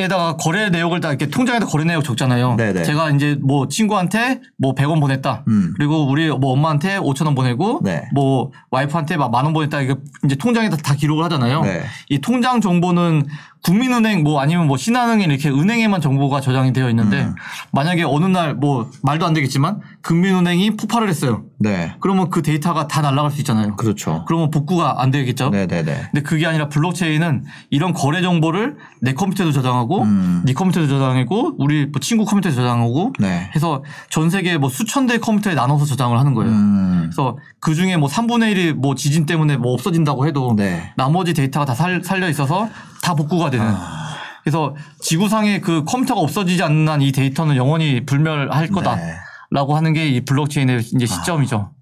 에다가 거래 내역을 다 이렇게 통장에다 거래 내역 적잖아요. 네네. 제가 이제 뭐 친구한테 뭐 100원 보냈다. 음. 그리고 우리 뭐 엄마한테 5천 원 보내고 네. 뭐 와이프한테 막 만 원 보냈다. 이거 이제 통장에다 다 기록을 하잖아요. 네. 이 통장 정보는 국민은행 뭐 아니면 뭐 신한은행 이렇게 은행에만 정보가 저장이 되어 있는데 음. 만약에 어느 날 뭐 말도 안 되겠지만 국민은행이 폭발을 했어요. 네. 그러면 그 데이터가 다 날아갈 수 있잖아요. 그렇죠. 그러면 복구가 안 되겠죠. 네네네. 근데 그게 아니라 블록체인은 이런 거래 정보를 내 컴퓨터에도 저장하고 음. 네 컴퓨터에도 저장하고 우리 뭐 친구 컴퓨터에 저장하고 네. 해서 전 세계 뭐 수천 대의 컴퓨터에 나눠서 저장을 하는 거예요. 음. 그래서 그 중에 뭐 3분의 1이 뭐 지진 때문에 뭐 없어진다고 해도 네. 나머지 데이터가 다 살, 살려 있어서 다 복구가 되는. 아. 그래서 지구상에 그 컴퓨터가 없어지지 않는 한 이 데이터는 영원히 불멸할 거다. 네. 라고 하는 게 이 블록체인의 이제 시점이죠.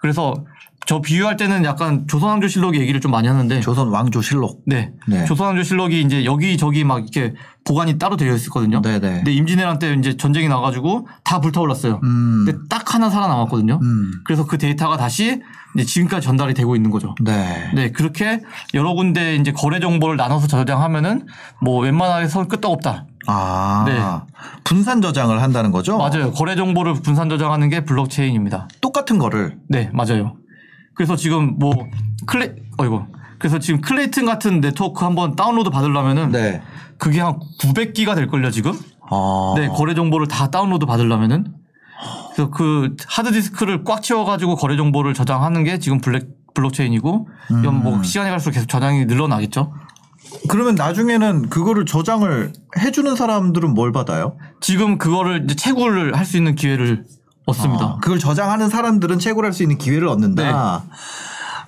그래서 저 비유할 때는 약간 조선왕조실록 얘기를 좀 많이 하는데 조선 왕조실록. 네. 네. 조선왕조실록이 이제 여기저기 막 이렇게 보관이 따로 되어 있었거든요. 네네. 근데 임진왜란 때 이제 전쟁이 나가지고 다 불타올랐어요. 음. 근데 딱 하나 살아남았거든요. 음. 그래서 그 데이터가 다시 이제 지금까지 전달이 되고 있는 거죠. 네. 네, 그렇게 여러 군데 이제 거래 정보를 나눠서 저장하면은 뭐 웬만해선 끄떡없다. 아. 네. 분산 저장을 한다는 거죠? 맞아요. 거래 정보를 분산 저장하는 게 블록체인입니다. 똑같은 거를. 네, 맞아요. 그래서 지금 뭐 클레 어이고. 그래서 지금 클레이튼 같은 네트워크 한번 다운로드 받으려면은 네. 그게 한 900기가 될 걸요, 지금. 아. 네, 거래 정보를 다 다운로드 받으려면은 그래서 그 하드 디스크를 꽉 채워 가지고 거래 정보를 저장하는 게 지금 블록 블록체인이고 이건 뭐 시간이 갈수록 계속 저장이 늘어나겠죠. 그러면 나중에는 그거를 저장을 해주는 사람들은 뭘 받아요? 지금 그거를 이제 채굴을 할 수 있는 기회를 얻습니다. 아, 그걸 저장하는 사람들은 채굴할 수 있는 기회를 얻는다. 네.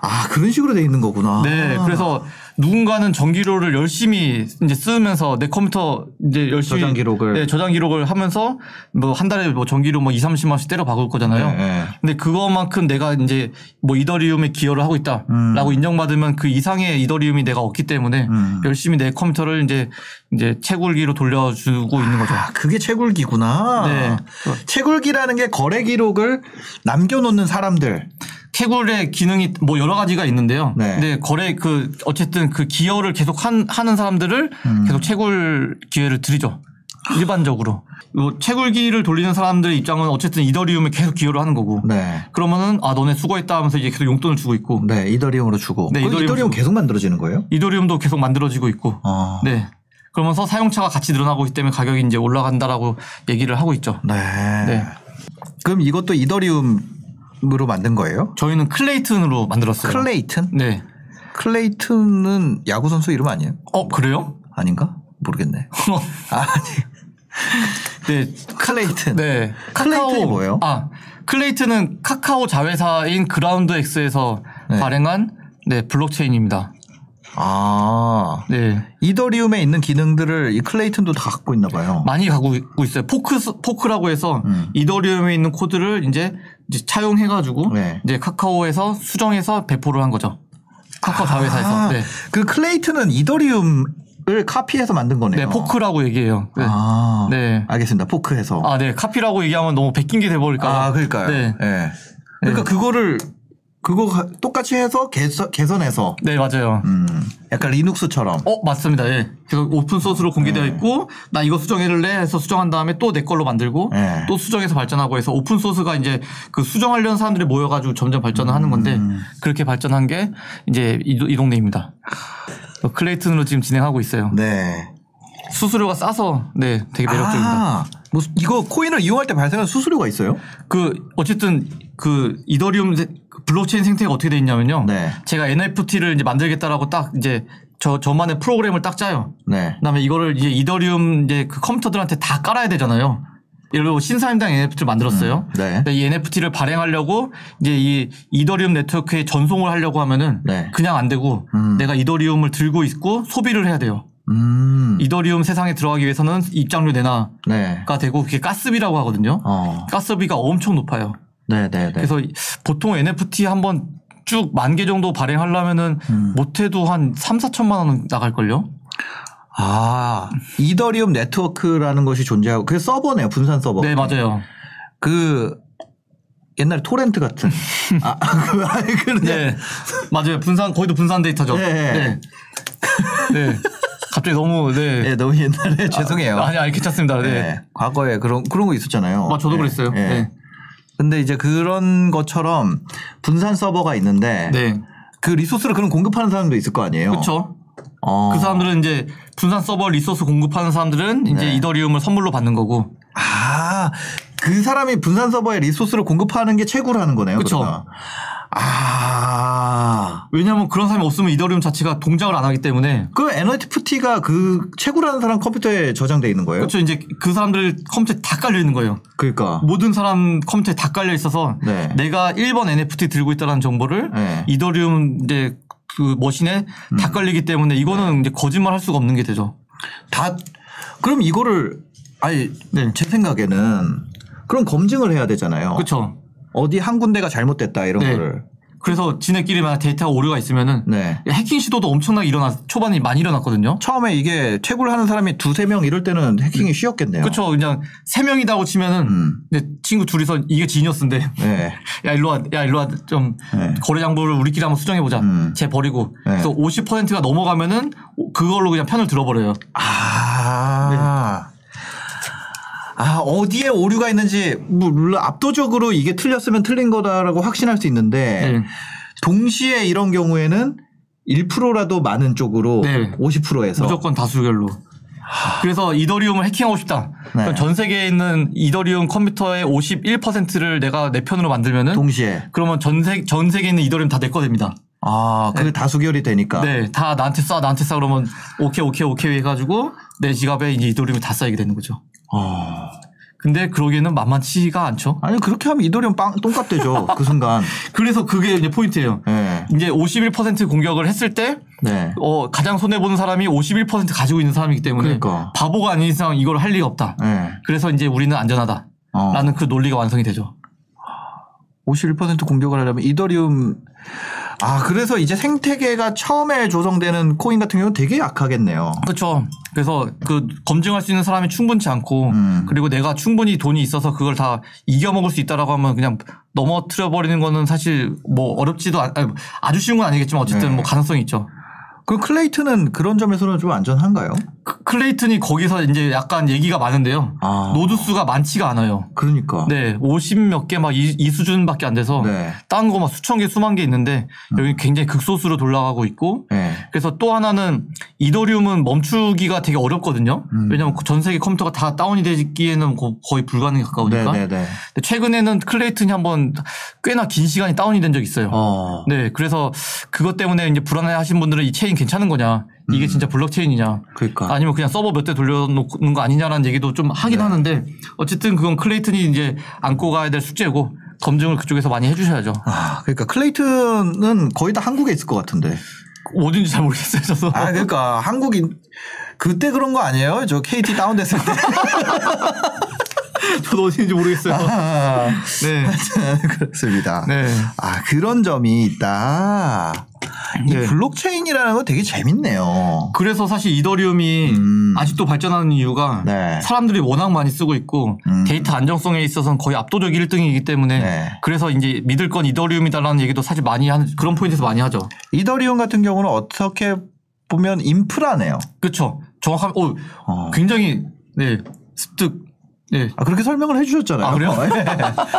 아 그런 식으로 돼 있는 거구나. 네, 그래서 누군가는 전기료를 열심히 이제 쓰면서 내 컴퓨터 이제 열심히 저장 기록을. 네, 저장 기록을 하면서 뭐 한 달에 뭐 전기료 뭐 2, 30만 원씩 때려 박을 거잖아요. 네, 네. 근데 그것만큼 내가 이제 뭐 이더리움에 기여를 하고 있다라고 음. 인정받으면 그 이상의 이더리움이 내가 없기 때문에 음. 열심히 내 컴퓨터를 이제 이제 채굴기로 돌려주고 있는 거죠. 아, 그게 채굴기구나. 네. 채굴기라는 게 거래 기록을 남겨놓는 사람들. 채굴의 기능이 뭐 여러 가지가 있는데요. 네. 근데 거래 그 어쨌든 그 기여를 계속 한, 하는 사람들을 음. 계속 채굴 기회를 드리죠. 일반적으로. 요 채굴기를 돌리는 사람들의 입장은 어쨌든 이더리움에 계속 기여를 하는 거고. 네. 그러면은 아 너네 수고했다 하면서 이제 계속 용돈을 주고 있고 네, 이더리움으로 주고. 네, 그 이더리움 이더리움. 계속 만들어지는 거예요? 이더리움도 계속 만들어지고 있고. 어. 네. 그러면서 사용차가 같이 늘어나고 있기 때문에 가격이 이제 올라간다라고 얘기를 하고 있죠. 네. 네. 그럼 이것도 이더리움 으로 만든 거예요? 저희는 클레이튼으로 만들었어요. 클레이튼? 네. 클레이튼은 야구 선수 이름 아니에요? 어 그래요? 아닌가? 모르겠네. 아니. 네. 클레이튼. 네. 클레이튼이 뭐예요? 아, 클레이튼은 카카오 자회사인 그라운드엑스에서 네. 발행한 네, 블록체인입니다. 아. 네. 이더리움에 있는 기능들을 이 클레이튼도 다 갖고 있나 봐요. 많이 갖고 있어요. fork, fork라고 해서 음. 이더리움에 있는 코드를 이제, 이제 차용해가지고 네. 이제 카카오에서 수정해서 배포를 한 거죠. 카카오 자회사에서. 아, 네. 그 클레이튼은 이더리움 을 카피해서 만든 거네요. 네, fork라고 얘기해요. 네. 아, 네. 알겠습니다. fork해서. 아, 네. 카피라고 얘기하면 너무 베낀 게 돼버릴까. 아, 그러니까요. 네. 네. 그러니까 그거를 그거 가- 똑같이 해서 개선, 개선해서 네, 맞아요. 음, 약간 리눅스처럼. 어, 맞습니다. 예. 그래서 오픈 소스로 공개되어 네. 있고, 나 이거 수정해줄래? 해서 수정한 다음에 또 내 걸로 만들고, 네. 또 수정해서 발전하고 해서 오픈 소스가 이제 그 수정하려는 사람들이 모여가지고 점점 발전을 하는 건데, 음. 그렇게 발전한 게 이제 이, 이 동네입니다. 클레이튼으로 지금 진행하고 있어요. 네. 수수료가 싸서, 네, 되게 매력적입니다. 아, 뭐 이거 코인을 이용할 때 발생하는 수수료가 있어요? 그, 어쨌든 그 이더리움 세- 그 블록체인 생태가 어떻게 돼 있냐면요. 네. 제가 NFT를 이제 만들겠다라고 딱 이제 저, 저만의 프로그램을 딱 짜요. 네. 그다음에 이거를 이제 이더리움 이제 그 컴퓨터들한테 다 깔아야 되잖아요. 예를 들어 신사임당 NFT를 만들었어요. 음, 네. 근데 이 NFT를 발행하려고 이제 이 이더리움 네트워크에 전송을 하려고 하면은 네. 그냥 안 되고 음. 내가 이더리움을 들고 있고 소비를 해야 돼요. 음. 이더리움 세상에 들어가기 위해서는 입장료 내놔가 네. 되고 그게 가스비라고 하거든요. 어. 가스비가 엄청 높아요. 네네네. 그래서 이- 보통 NFT 한번 쭉 만 개 정도 발행하려면은 음. 못해도 한 3, 4천만 원 나갈걸요? 아, 이더리움 네트워크라는 것이 존재하고 그게 서버네요. 분산 서버. 네, 맞아요. 그 옛날에 토렌트 같은. 아, 그 아니 그냥 네. 맞아요. 분산, 거기도 분산 데이터죠. 네. 네. 네. 갑자기 너무, 네. 예, 너무 옛날에 죄송해요. 아 니, 아니, 괜찮습니다. 네. 네. 과거에 그런 그런 거 있었잖아요. 아, 저도 예, 그랬어요. 예. 네. 근데 이제 그런 것처럼 분산 서버가 있는데 네. 그 리소스를 그런 공급하는 사람도 있을 거 아니에요. 그렇죠. 어. 그 사람들은 이제 분산 서버 리소스 공급하는 사람들은 이제 네. 이더리움을 선물로 받는 거고. 아, 그 사람이 분산 서버에 리소스를 공급하는 게 채굴하는 거네요. 그러면. 아. 왜냐하면 그런 사람이 없으면 이더리움 자체가 동작을 안 하기 때문에. 그 NFT가 그 채굴하는 사람 컴퓨터에 저장돼 있는 거예요? 그렇죠. 이제 그 사람들 컴퓨터에 다 깔려 있는 거예요. 그러니까. 모든 사람 컴퓨터에 다 깔려 있어서 네. 내가 1번 NFT 들고 있다는 정보를 네. 이더리움 이제 그 머신에 다 음. 깔리기 때문에 이거는 이제 거짓말 할 수가 없는 게 되죠. 다 그럼 이거를 아니 네. 제 생각에는 그럼 검증을 해야 되잖아요. 그렇죠. 어디 한 군데가 잘못됐다 이런 네. 거를. 그래서 지네끼리 만약 데이터가 오류가 있으면은 네. 해킹 시도도 엄청나게 일어나 초반에 많이 일어났거든요. 처음에 이게 채굴 하는 사람이 두세 명 이럴 때는 해킹이 쉬웠겠네요. 그렇죠. 그냥 세 명이다고 치면은 음. 내 친구 둘이서 이게 지니어스인데 네. 야 일로 와, 야 일로 와, 좀 네. 거래 장부를 우리끼리 한번 수정해 보자. 음. 쟤 버리고. 네. 그래서 50%가 넘어가면은 그걸로 그냥 편을 들어버려요. 아. 아, 어디에 오류가 있는지, 뭐 물론 압도적으로 이게 틀렸으면 틀린 거다라고 확신할 수 있는데, 네. 동시에 이런 경우에는 1%라도 많은 쪽으로 네. 50%에서. 무조건 다수결로. 그래서 이더리움을 해킹하고 싶다. 네. 전 세계에 있는 이더리움 컴퓨터의 51%를 내가 내 편으로 만들면은 동시에. 그러면 전, 세, 전 세계에 있는 이더리움 다 내 거 됩니다. 아, 그게 다수결이 되니까. 네, 다 나한테 쏴, 나한테 쏴 그러면 오케이, 오케이, 오케이 해가지고 내 지갑에 이제 이더리움이 다 쌓이게 되는 거죠. 어. 근데 그러기에는 만만치가 않죠. 아니, 그렇게 하면 이도리움 빵, 똥값 되죠. 그 순간. 그래서 그게 이제 포인트예요. 네. 이제 51% 공격을 했을 때, 네. 어, 가장 손해 보는 사람이 51% 가지고 있는 사람이기 때문에 그러니까. 바보가 아닌 이상 이걸 할 리가 없다. 네. 그래서 이제 우리는 안전하다. 어. 라는 그 논리가 완성이 되죠. 51% 공격을 하려면 이더리움 아 그래서 이제 생태계가 처음에 조성되는 코인 같은 경우는 되게 약하겠네요. 그렇죠. 그래서 그 검증할 수 있는 사람이 충분치 않고 음. 그리고 내가 충분히 돈이 있어서 그걸 다 이겨 먹을 수 있다라고 하면 그냥 넘어뜨려 버리는 거는 사실 뭐 어렵지도 않, 아주 쉬운 건 아니겠지만 어쨌든 네. 뭐 가능성이 있죠. 그 클레이튼은 그런 점에서는 좀 안전한가요? 크- 클레이튼이 거기서 이제 약간 얘기가 많은데요. 아. 노드 수가 많지가 않아요. 그러니까. 네, 50몇 개 막 이 수준밖에 안 돼서 네. 딴거 막 수천 개, 수만 개 있는데 여기 굉장히 극소수로 돌아가고 있고 네. 그래서 또 하나는 이더리움은 멈추기가 되게 어렵거든요. 음. 왜냐하면 전 세계 컴퓨터가 다 다운이 되기에는 거- 거의 불가능에 가까우니까. 네네네. 근데 최근에는 클레이튼이 한번 꽤나 긴 시간이 다운이 된 적이 있어요. 어. 네, 그래서 그것 때문에 이제 불안해 하신 분들은 이 체인 괜찮은 거냐, 이게 진짜 블록체인이냐, 그러니까. 아니면 그냥 서버 몇 대 돌려놓는 거 아니냐라는 얘기도 좀 하긴 네. 하는데 어쨌든 그건 클레이튼이 이제 안고 가야 될 숙제고 검증을 그쪽에서 많이 해주셔야죠. 아, 그러니까 클레이튼은 거의 다 한국에 있을 것 같은데. 어딘지 잘 모르겠어요, 저도. 아, 그러니까 한국인 그때 그런 거 아니에요? 저 KT 다운됐을 때. 저도 어딘지 모르겠어요. 아, 네. 그렇습니다. 네. 아, 그런 점이 있다. 이 네. 블록체인이라는 거 되게 재밌네요. 그래서 사실 이더리움이 음. 아직도 발전하는 이유가 네. 사람들이 워낙 많이 쓰고 있고 음. 데이터 안정성에 있어서는 거의 압도적 1등이기 때문에 네. 그래서 이제 믿을 건 이더리움이다라는 얘기도 사실 많이 하는 그런 포인트에서 많이 하죠. 이더리움 같은 경우는 어떻게 보면 인프라네요. 그렇죠. 정확한 오 어. 굉장히 네 습득 네. 아, 그렇게 설명을 해주셨잖아요. 아, 그래요? 예.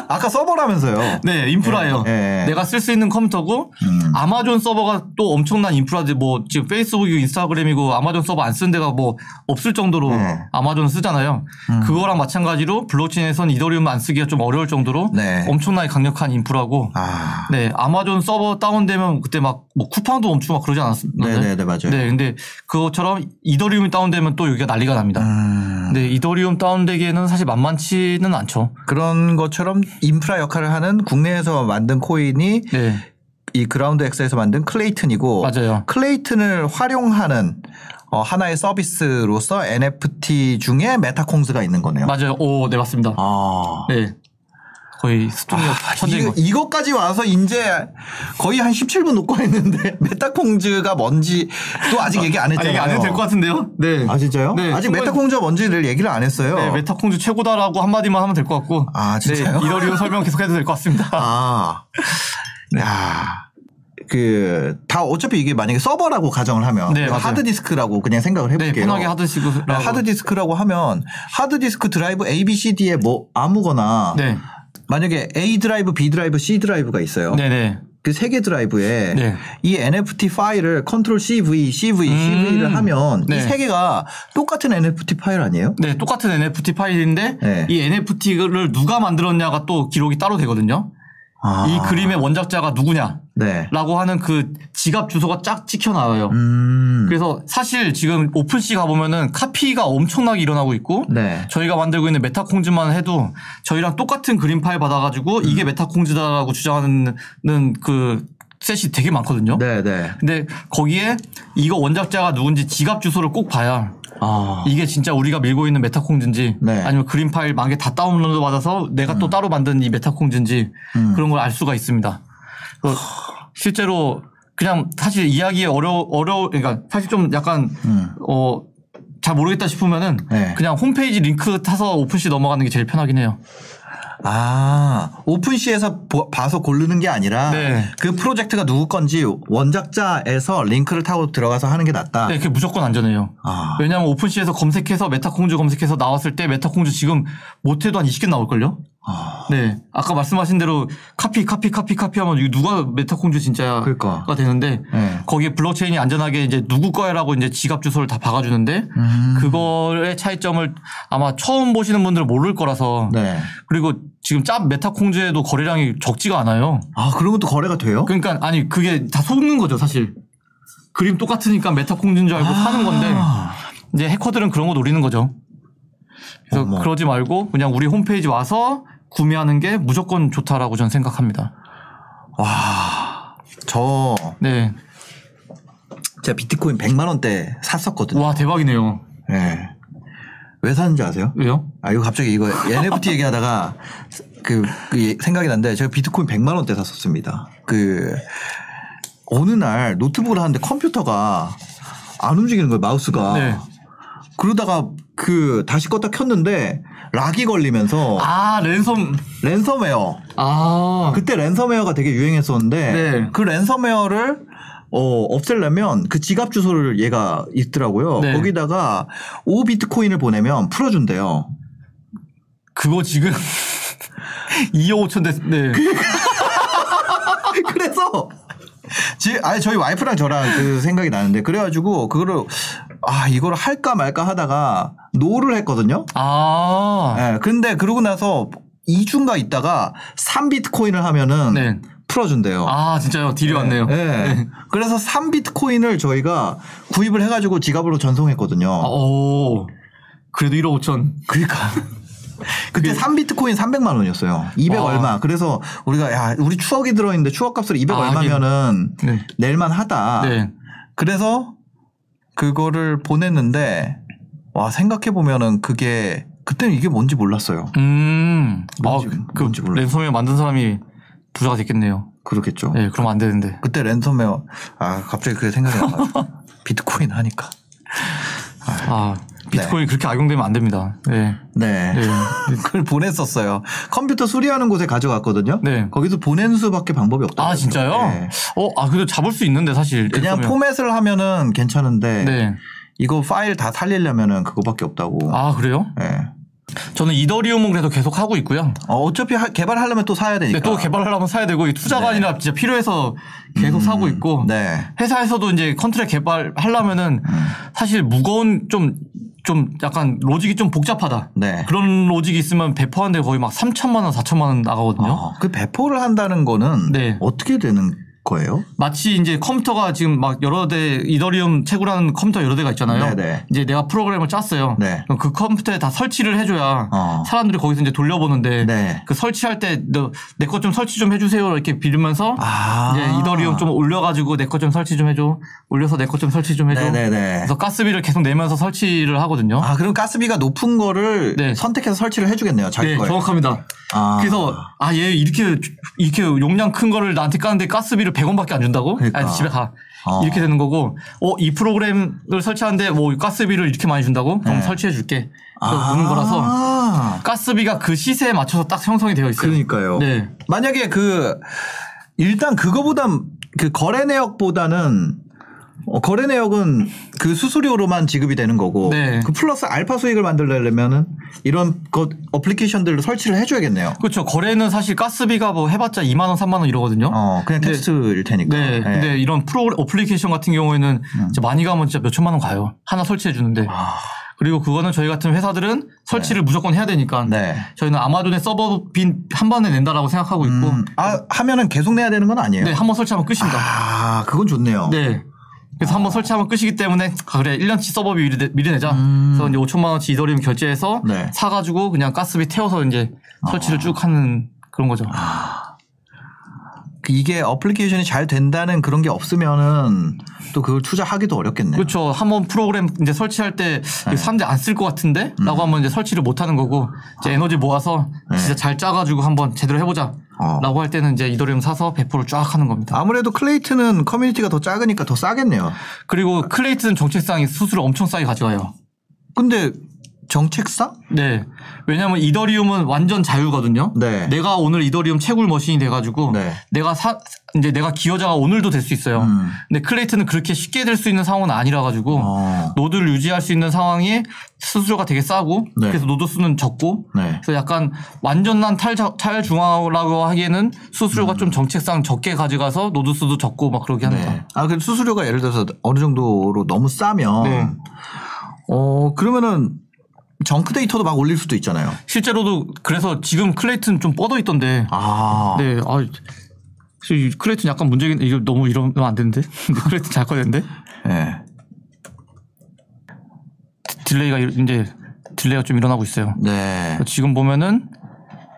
아까 서버라면서요. 네, 인프라예요. 예, 예. 내가 쓸 수 있는 컴퓨터고 음. 아마존 서버가 또 엄청난 인프라들 뭐 지금 페이스북이고 인스타그램이고 아마존 서버 안 쓰는 데가 뭐 없을 정도로 네. 아마존 쓰잖아요. 음. 그거랑 마찬가지로 블록체인에서는 이더리움 안 쓰기가 좀 어려울 정도로 네. 엄청나게 강력한 인프라고 아. 네, 아마존 서버 다운되면 그때 막 뭐 쿠팡도 멈추고 막 그러지 않았나요? 네네네, 맞아요. 네, 근데 그것처럼 이더리움이 다운되면 또 여기가 난리가 납니다. 음. 네, 이더리움 다운되기에는 사실 만만치는 않죠. 그런 것처럼 인프라 역할을 하는 국내에서 만든 코인이 네, 이 그라운드 X에서 만든 클레이튼이고 맞아요. 클레이튼을 활용하는 어, 하나의 서비스로서 NFT 중에 메타콩즈가 있는 거네요. 맞아요. 오, 네 맞습니다. 아. 네. 거의 스토리가 아, 천재인 이거, 것. 이것까지 와서 이제 거의 한 17분 녹화 했는데 메타콩즈가 뭔지 또 아직 얘기 안 아, 했잖아요. 얘기 안 해도 될 것 같은데요? 네. 아, 진짜요? 네, 아직 메타콩즈가 뭔지를 얘기를 안 했어요. 네, 메타콩즈 최고다라고 한마디만 하면 될 것 같고. 아, 진짜요? 네, 이더리움 설명 계속해도 될 것 같습니다. 아. 야. 그, 다 어차피 이게 만약에 서버라고 가정을 하면 네, 맞아요. 하드 디스크라고 그냥 생각을 네, 해볼게요. 편하게 하드시고. 네, 하드 디스크라고 하면 하드 디스크 드라이브 A, B, C, D에 뭐 아무거나 네. 만약에 A 드라이브, B 드라이브, C 드라이브가 있어요. 네네. 그 세 개 드라이브에 네. 이 NFT 파일을 컨트롤 CV, CV, 음. CV를 하면 네. 이 세 개가 똑같은 NFT 파일 아니에요? 네, 똑같은 NFT 파일인데 네. 이 NFT를 누가 만들었냐가 또 기록이 따로 되거든요. 아. 이 그림의 원작자가 누구냐 라고 네. 하는 그 지갑 주소가 쫙 찍혀 나와요. 음. 그래서 사실 지금 오픈시 가보면은 카피가 엄청나게 일어나고 있고 네. 저희가 만들고 있는 메타콩즈만 해도 저희랑 똑같은 그림 파일 받아가지고 음. 이게 메타콩즈다라고 주장하는 그 셋이 되게 많거든요. 네, 네. 근데 거기에 이거 원작자가 누군지 지갑 주소를 꼭 봐야 아. 이게 진짜 우리가 밀고 있는 메타콩즈인지 네. 아니면 그림 파일 만개 다 다운로드 받아서 내가 또 따로 만든 이 메타콩즈인지 음. 그런 걸 알 수가 있습니다. 그래서 실제로 그냥 사실 이야기에 어려 어려 그러니까 사실 좀 약간 음. 어 잘 모르겠다 싶으면은 네. 그냥 홈페이지 링크 타서 오픈시 넘어가는 게 제일 편하긴 해요. 아, 오픈시에서 보- 봐서 고르는 게 아니라 네. 그 프로젝트가 누구 건지 원작자에서 링크를 타고 들어가서 하는 게 낫다. 네, 그게 무조건 안전해요. 아. 왜냐하면 오픈시에서 검색해서 메타콩즈 검색해서 나왔을 때 메타콩즈 지금 못해도 한 20개 나올걸요? 아. 네. 아까 말씀하신 대로 카피, 카피, 카피, 카피 하면 이거 누가 메타콩즈 진짜가 그러니까. 되는데 네. 거기에 블록체인이 안전하게 이제 누구 거야라고 이제 지갑 주소를 다 박아주는데 음. 그거의 차이점을 아마 처음 보시는 분들은 모를 거라서 네. 그리고 지금 짭 메타콩즈에도 거래량이 적지가 않아요. 아, 그런 것도 거래가 돼요? 그러니까 아니 그게 다 속는 거죠 사실. 그림 똑같으니까 메타콩즈인 줄 알고 아. 사는 건데 이제 해커들은 그런 거 노리는 거죠. 그래서 어머. 그러지 말고 그냥 우리 홈페이지 와서 구매하는 게 무조건 좋다라고 저는 생각합니다. 와. 저 네. 제가 비트코인 100만 원대 샀었거든요. 와 대박이네요. 네. 왜 샀는지 아세요? 왜요? 아, 이거 갑자기 이거 NFT 얘기하다가 그, 그 생각이 났는데 제가 비트코인 100만 원대 샀었습니다. 그 어느 날 노트북을 하는데 컴퓨터가 안 움직이는 거예요, 마우스가. 네. 그러다가 그 다시 껐다 켰는데 lock이 걸리면서 아 랜섬. 랜섬웨어. 아. 그때 랜섬웨어가 되게 유행했었는데 네. 그 랜섬웨어를 어, 없애려면 그 지갑 주소를 얘가 있더라고요. 네. 거기다가 5 비트코인을 보내면 풀어준대요. 그거 지금 2억 5천 됐. 네. 그래서 지, 아니 저희 와이프랑 저랑 그 생각이 나는데 그래가지고 그거를 아 이거를 할까 말까 하다가 no를 했거든요. 아. 예. 근데 그러고 나서 2주인가 있다가 3비트코인을 하면은 네. 풀어준대요. 아 진짜요. 딜이 왔네요. 예. 네. 그래서 3비트코인을 저희가 구입을 해가지고 지갑으로 전송했거든요. 아, 오. 그래도 1억 5천. 그러니까. 그때 3비트코인 300만 원이었어요. 200 와. 얼마. 그래서 우리가 야 우리 추억이 들어있는데 추억 값을 200 아, 얼마면은 네. 낼만 하다. 네. 그래서 그거를 보냈는데 와 생각해 보면은 그게 그때는 이게 뭔지 몰랐어요. 음. 뭔지- 아, 그 뭔지 몰라요. 랜섬웨어 만든 사람이 부자가 됐겠네요. 그렇겠죠. 네, 그러면 안 되는데. 그때 랜섬웨어 아 갑자기 그게 생각이 나. 비트코인 하니까. 아, 비트코인 그렇게 악용되면 안 됩니다. 네. 네. 네. 그걸 보냈었어요. 컴퓨터 수리하는 곳에 가져갔거든요. 네. 거기서 보낸 수밖에 방법이 없다. 아, 진짜요? 어, 아, 그래도 잡을 수 있는데, 사실. 그냥. 포맷을 하면은 괜찮은데 네. 이거 파일 다 살리려면은 그거밖에 없다고. 아, 그래요? 네. 저는 이더리움은 그래도 계속 하고 있고요. 어, 어차피 하- 개발하려면 또 사야 되니까. 근데 또 개발하려면 사야 되고, 이 투자가 네. 아니라 진짜 필요해서 계속 사고 있고. 네. 회사에서도 이제 contract 개발하려면은 사실 무거운 좀, 좀 약간 logic이 좀 복잡하다. 네. 그런 logic이 있으면 배포하는데 거의 막 3천만 원, 4천만 원 나가거든요. 어, 그 배포를 한다는 거는 네. 어떻게 되는 거예요? 마치 이제 컴퓨터가 지금 막 여러 대 이더리움 채굴하는 컴퓨터 여러 대가 있잖아요. 네네. 이제 내가 프로그램을 짰어요. 네. 그럼 그 컴퓨터에 다 설치를 해줘야 어. 사람들이 거기서 이제 돌려보는데 네. 그 설치할 때 내 것 좀 설치 좀 해주세요 이렇게 빌면서 아. 이제 이더리움 좀 올려가지고 내 것 좀 설치 좀 해줘 올려서 내 것 좀 설치 좀 해줘. 네네네. 그래서 가스비를 계속 내면서 설치를 하거든요. 아, 그럼 가스비가 높은 거를 네. 선택해서 설치를 해주겠네요. 자기 네, 거에. 정확합니다. 아. 그래서 아얘 이렇게 이렇게 용량 큰 거를 나한테 까는데 가스비를 100원밖에 안 준다고? 그러니까. 아니 집에 가. 어. 이렇게 되는 거고, 어, 이 프로그램을 설치하는데 뭐 가스비를 이렇게 많이 준다고? 그럼 네. 설치해 줄게. 아. 무는 거라서 가스비가 그 시세에 맞춰서 딱 형성이 되어 있어요. 그러니까요. 네. 만약에 그 일단 그거보다 그 거래 내역보다는 어, 거래 내역은 그 수수료로만 지급이 되는 거고 네. 그 플러스 알파 수익을 만들려면은 이런 것 어플리케이션들로 설치를 해줘야겠네요. 그렇죠. 거래는 사실 가스비가 뭐 해봤자 2만 원, 3만 원 이러거든요. 어 그냥 네. 테스트일 테니까. 네. 근데 이런 프로 어플리케이션 같은 경우에는 음. 많이 가면 진짜 몇 천만 원 가요. 하나 설치해 주는데. 아. 그리고 그거는 저희 같은 회사들은 설치를 무조건 해야 되니까 네. 저희는 아마존의 서버비 한 번에 낸다라고 생각하고 있고 음, 아 하면은 계속 내야 되는 건 아니에요. 네, 한 번 설치하면 끝입니다. 아 그건 좋네요. 네. 그래서 한번 설치하면 끝이기 때문에 아, 그래 1년치 서버비 미리, 내- 미리 내자. 음. 그래서 이제 5천만 원치 이더리움 결제해서 네. 사가지고 그냥 가스비 태워서 이제 설치를 쭉 하는 그런 거죠. 그 이게 어플리케이션이 잘 된다는 그런 게 없으면은 또 그걸 투자하기도 어렵겠네요. 그렇죠. 한번 프로그램 이제 설치할 때 네. 사람들이 안 쓸 것 같은데? 음. 라고 하면 이제 설치를 못 하는 거고 이제 에너지 모아서 네. 진짜 잘 짜가지고 한번 제대로 해보자. 어. 라고 할 때는 이제 이더리움 사서 배포를 쫙 하는 겁니다. 아무래도 클레이튼은 커뮤니티가 더 작으니까 더 싸겠네요. 그리고 클레이튼은 정책상이 수수료 엄청 싸게 가져가요. 근데 정책상? 네. 왜냐하면 이더리움은 완전 자유거든요. 네. 내가 오늘 이더리움 채굴 머신이 돼가지고 네. 내가 사 이제 내가 기여자가 오늘도 될 수 있어요. 음. 근데 클레이튼은 그렇게 쉽게 될 수 있는 상황은 아니라 가지고 어. 노드를 유지할 수 있는 상황이 수수료가 되게 싸고 네. 그래서 노드 수는 적고 네. 그래서 약간 완전한 탈, 탈중앙화라고 하기에는 음. 수수료가 좀 정책상 적게 가져가서 노드 수도 적고 막 그러게 합니다. 네. 아, 그 수수료가 예를 들어서 어느 정도로 너무 싸면 네. 어, 그러면은 junk 데이터도 막 올릴 수도 있잖아요. 실제로도 그래서 지금 클레이튼은 좀 뻗어 있던데 아. 네, 아, 이 클레이튼 약간 문제긴, 이거 너무 이러면 안 되는데? 클레이튼 잘 꺼냈는데? 네. delay가 일- 이제 delay가 좀 일어나고 있어요. 네. 지금 보면은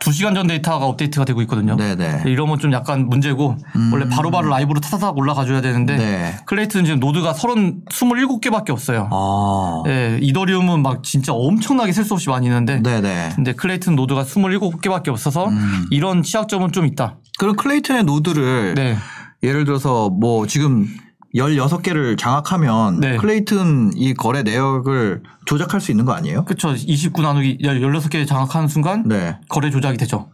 2시간 전 데이터가 업데이트가 되고 있거든요. 네네. 이러면 좀 약간 문제고 원래 바로바로 라이브로 타타닥 올라가줘야 되는데 네. 클레이튼은 지금 노드가 30, 27개밖에 없어요. 아. 네, 이더리움은 막 진짜 엄청나게 셀 수 없이 많이 있는데 네네. 근데 클레이튼 노드가 27개밖에 없어서 음. 이런 취약점은 좀 있다. 그럼 클레이튼의 노드를 네. 예를 들어서 뭐 지금 16개를 장악하면 네. 클레이튼 이 거래 내역을 조작할 수 있는 거 아니에요? 그쵸. 29 나누기 16개 장악하는 순간 네. 거래 조작이 되죠.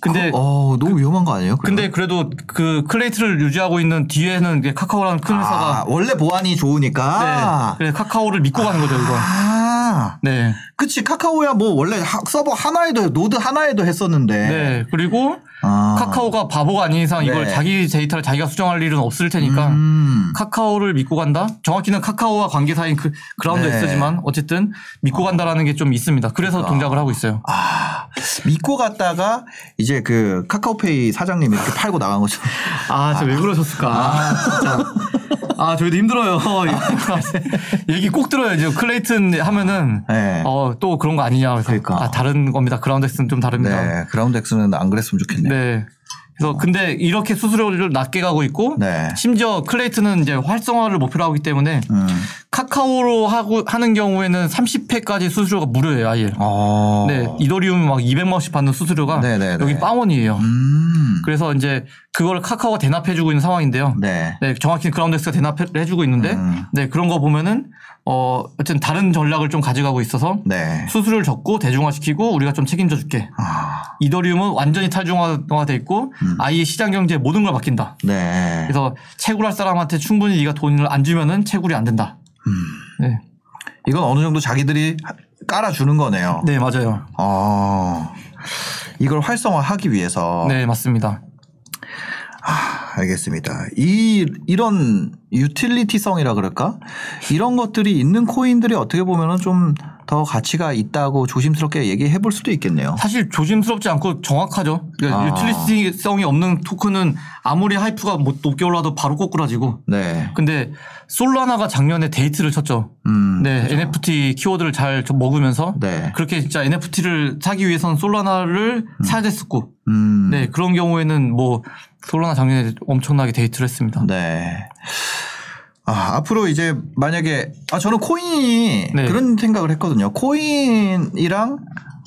근데 어, 너무 위험한 거 아니에요? 그러면? 근데 그래도 그 클레이튼을 유지하고 있는 뒤에는 카카오라는 큰 아, 회사가 원래 보안이 좋으니까. 네. 그래서 카카오를 믿고 가는 거죠, 이거. 아. 네. 그치 카카오야 뭐 원래 하- 서버 하나에도 노드 하나에도 했었는데. 네. 그리고 아. 카카오가 바보가 아닌 이상 이걸 네. 자기 데이터를 자기가 수정할 일은 없을 테니까 음. 카카오를 믿고 간다? 정확히는 카카오와 관계사인 그 그라운드 네. X지만 어쨌든 믿고 간다라는 게 좀 있습니다. 그래서 동작을 하고 있어요. 아 믿고 갔다가 이제 그 카카오페이 사장님이 이렇게 팔고 나간 거죠. 아, 저 왜 그러셨을까? 아, 진짜. 아, 저희도 힘들어요. 얘기 꼭. 이제 클레이튼 하면은 네. 어, 또 그런 거 아니냐. 그래서 그러니까. 아, 다른 겁니다. 그라운드 X는 좀 다릅니다. 네 그라운드 X는 안 그랬으면 좋겠네요. 네. 그래서 근데 이렇게 수수료를 낮게 가고 있고 네. 심지어 클레이튼은 이제 활성화를 목표로 하기 때문에 음. 카카오로 하고 하는 경우에는 30회까지 수수료가 무료예요, 아예. 어. 네, 이더리움 막 200만 원씩 받는 수수료가 네네네. 여기 빵원이에요. 음. 그래서 이제 그걸 카카오가 대납해주고 있는 상황인데요. 네. 네, 정확히 크라운덱스가 대납을 해주고 있는데, 음. 네, 그런 거 보면은, 어, 어쨌든 다른 전략을 좀 가져가고 있어서 네. 수수료를 적고 대중화시키고 우리가 좀 책임져 줄게. 아. 이더리움은 완전히 탈중화돼 있고 음. 아예 시장 경제에 모든 걸 바뀐다. 네. 그래서 채굴할 사람한테 충분히 네가 돈을 안 주면은 채굴이 안 된다. 음. 네, 이건 어느 정도 자기들이 하- 깔아주는 거네요. 네 맞아요. 어. 이걸 활성화하기 위해서. 네 맞습니다. 아, 알겠습니다. 이 이런 유틸리티성이라 그럴까? 이런 것들이 있는 코인들이 어떻게 보면은 좀 더 가치가 있다고 조심스럽게 얘기해 볼 수도 있겠네요. 사실 조심스럽지 않고 정확하죠. 그러니까 아. 유틸리티성이 없는 토큰은 아무리 hype가 뭐 높게 올라도 바로 꼬꾸라지고. 네. 근데 솔라나가 작년에 대히트를 쳤죠. 음. 네, NFT 키워드를 잘좀 먹으면서 네. 그렇게 진짜 NFT를 사기 위해서는 솔라나를 사야 됐었고, 음. 네 그런 경우에는 뭐 솔라나 작년에 엄청나게 대히트를 했습니다. 네. 아, 앞으로 이제 만약에 아 저는 코인이 네. 그런 생각을 했거든요. 코인이랑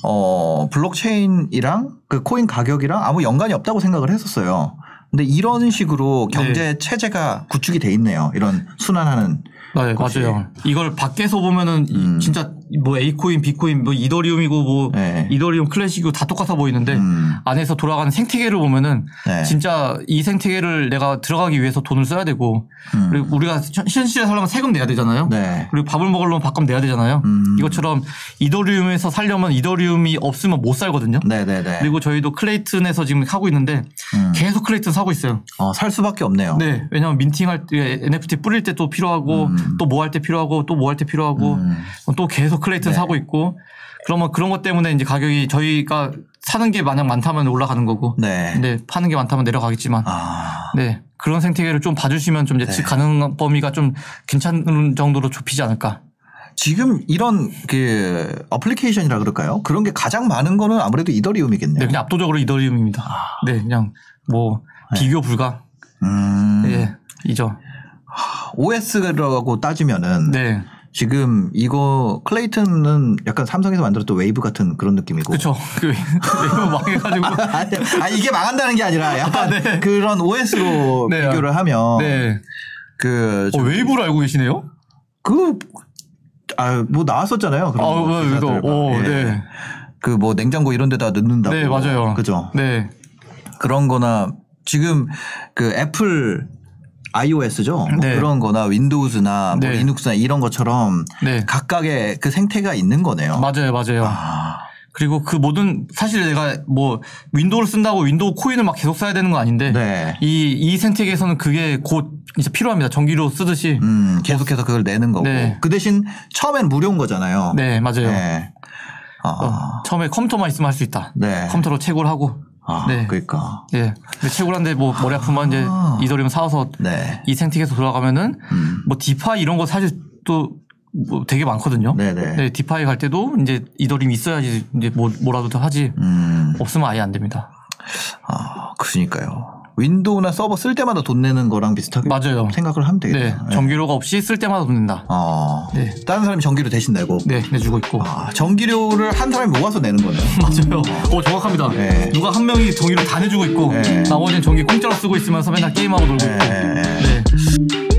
어 블록체인이랑 그 코인 가격이랑 아무 연관이 없다고 생각을 했었어요. 근데 이런 식으로 경제 체제가 구축이 돼 있네요. 이런 순환하는 네, 그치. 맞아요. 이걸 밖에서 보면은 이- 음. 진짜 뭐 A 코인, B 코인, 뭐 이더리움이고 뭐 네. 이더리움 클래식이고 다 똑같아 보이는데 음. 안에서 돌아가는 생태계를 보면은 네. 진짜 이 생태계를 내가 들어가기 위해서 돈을 써야 되고 음. 그리고 우리가 현- 현실에 살려면 세금 내야 되잖아요. 네. 그리고 밥을 먹으려면 밥값 내야 되잖아요. 음. 이것처럼 이더리움에서 살려면 이더리움이 없으면 못 살거든요. 네네네. 그리고 저희도 클레이튼에서 지금 하고 있는데 음. 계속 클레이튼 사고 있어요. 어, 살 수밖에 없네요. 네, 왜냐하면 민팅할 때 NFT 뿌릴 때 또 필요하고 음. 또뭐 할 때 필요하고 또 뭐 할 때 필요하고 음. 또 계속 클레이튼 네. 사고 있고 그러면 그런 것 때문에 이제 가격이 저희가 사는 게 만약 많다면 올라가는 거고 네. 근데 파는 게 많다면 내려가겠지만 아. 네 그런 생태계를 좀 봐주시면 좀 예측 네. 가능 범위가 좀 괜찮은 정도로 좁히지 않을까. 지금 이런 그 어플리케이션이라 그럴까요? 그런 게 가장 많은 거는 아무래도 이더리움이겠네요. 네, 그냥 압도적으로 이더리움입니다. 네, 그냥 뭐 비교 불가. 음. 네, 이죠. OS라고 따지면은 네, 지금 이거 클레이튼은 약간 삼성에서 만들었던 웨이브 같은 그런 느낌이고. 그렇죠. 그 웨이브 망해가지고. 아니, 아니, 이게 망한다는 게 아니라 약간 그런 OS로 네. 비교를 하면 네. 그, 어, 웨이브를 알고 계시네요? 그, 아, 뭐 나왔었잖아요. 아, 그런 거, 뭐, 이거, 기사들과. 오, 예. 네. 그 뭐 냉장고 이런 데다 넣는다고. 네, 맞아요. 그죠. 네. 그런 거나 지금 그 애플 iOS죠. 뭐 네. 그런 거나 윈도우즈나 뭐 네. 리눅스나 이런 것처럼 네. 각각의 그 생태가 있는 거네요. 맞아요, 맞아요. 아, 그리고 그 모든, 사실 내가 뭐 윈도우를 쓴다고 윈도우 코인을 막 계속 써야 되는 건 아닌데. 네. 이, 이 생태계에서는 그게 곧 이제 필요합니다. 전기로 쓰듯이. 음, 계속해서 그걸 내는 거고. 네. 그 대신 처음엔 무료인 거잖아요. 네, 맞아요. 네. 아, 어, 처음에 컴퓨터만 있으면 할 수 있다. 네. 컴퓨터로 채굴 하고. 아, 네. 그러니까. 예. 근데 채굴하는데 뭐 머리 아프면 이제 아. 이더리움 사와서 네. 이 생태계에서 돌아가면은 음. 뭐 DeFi 이런 거 사실 또 뭐 되게 많거든요. 네네. 네, 디파이 갈 때도 이제 이더리움 있어야지 이제 뭐 뭐라도 더 하지. 음. 없으면 아예 안 됩니다. 아, 그러니까요. 윈도우나 서버 쓸 때마다 돈 내는 거랑 비슷하게 맞아요. 생각을 하면 네. 되겠네요. 전기료가 없이 쓸 때마다 돈 낸다. 어. 네. 다른 사람이 전기료 대신 내고. 네, 내주고 있고. 아, 전기료를 한 사람이 모아서 내는 거네요. 맞아요. 어, 정확합니다. 네. 누가 한 명이 전기료 다 내주고 있고 네. 나머지는 전기 공짜로 쓰고 있으면서 맨날 게임하고 놀고 있고. 네. 네.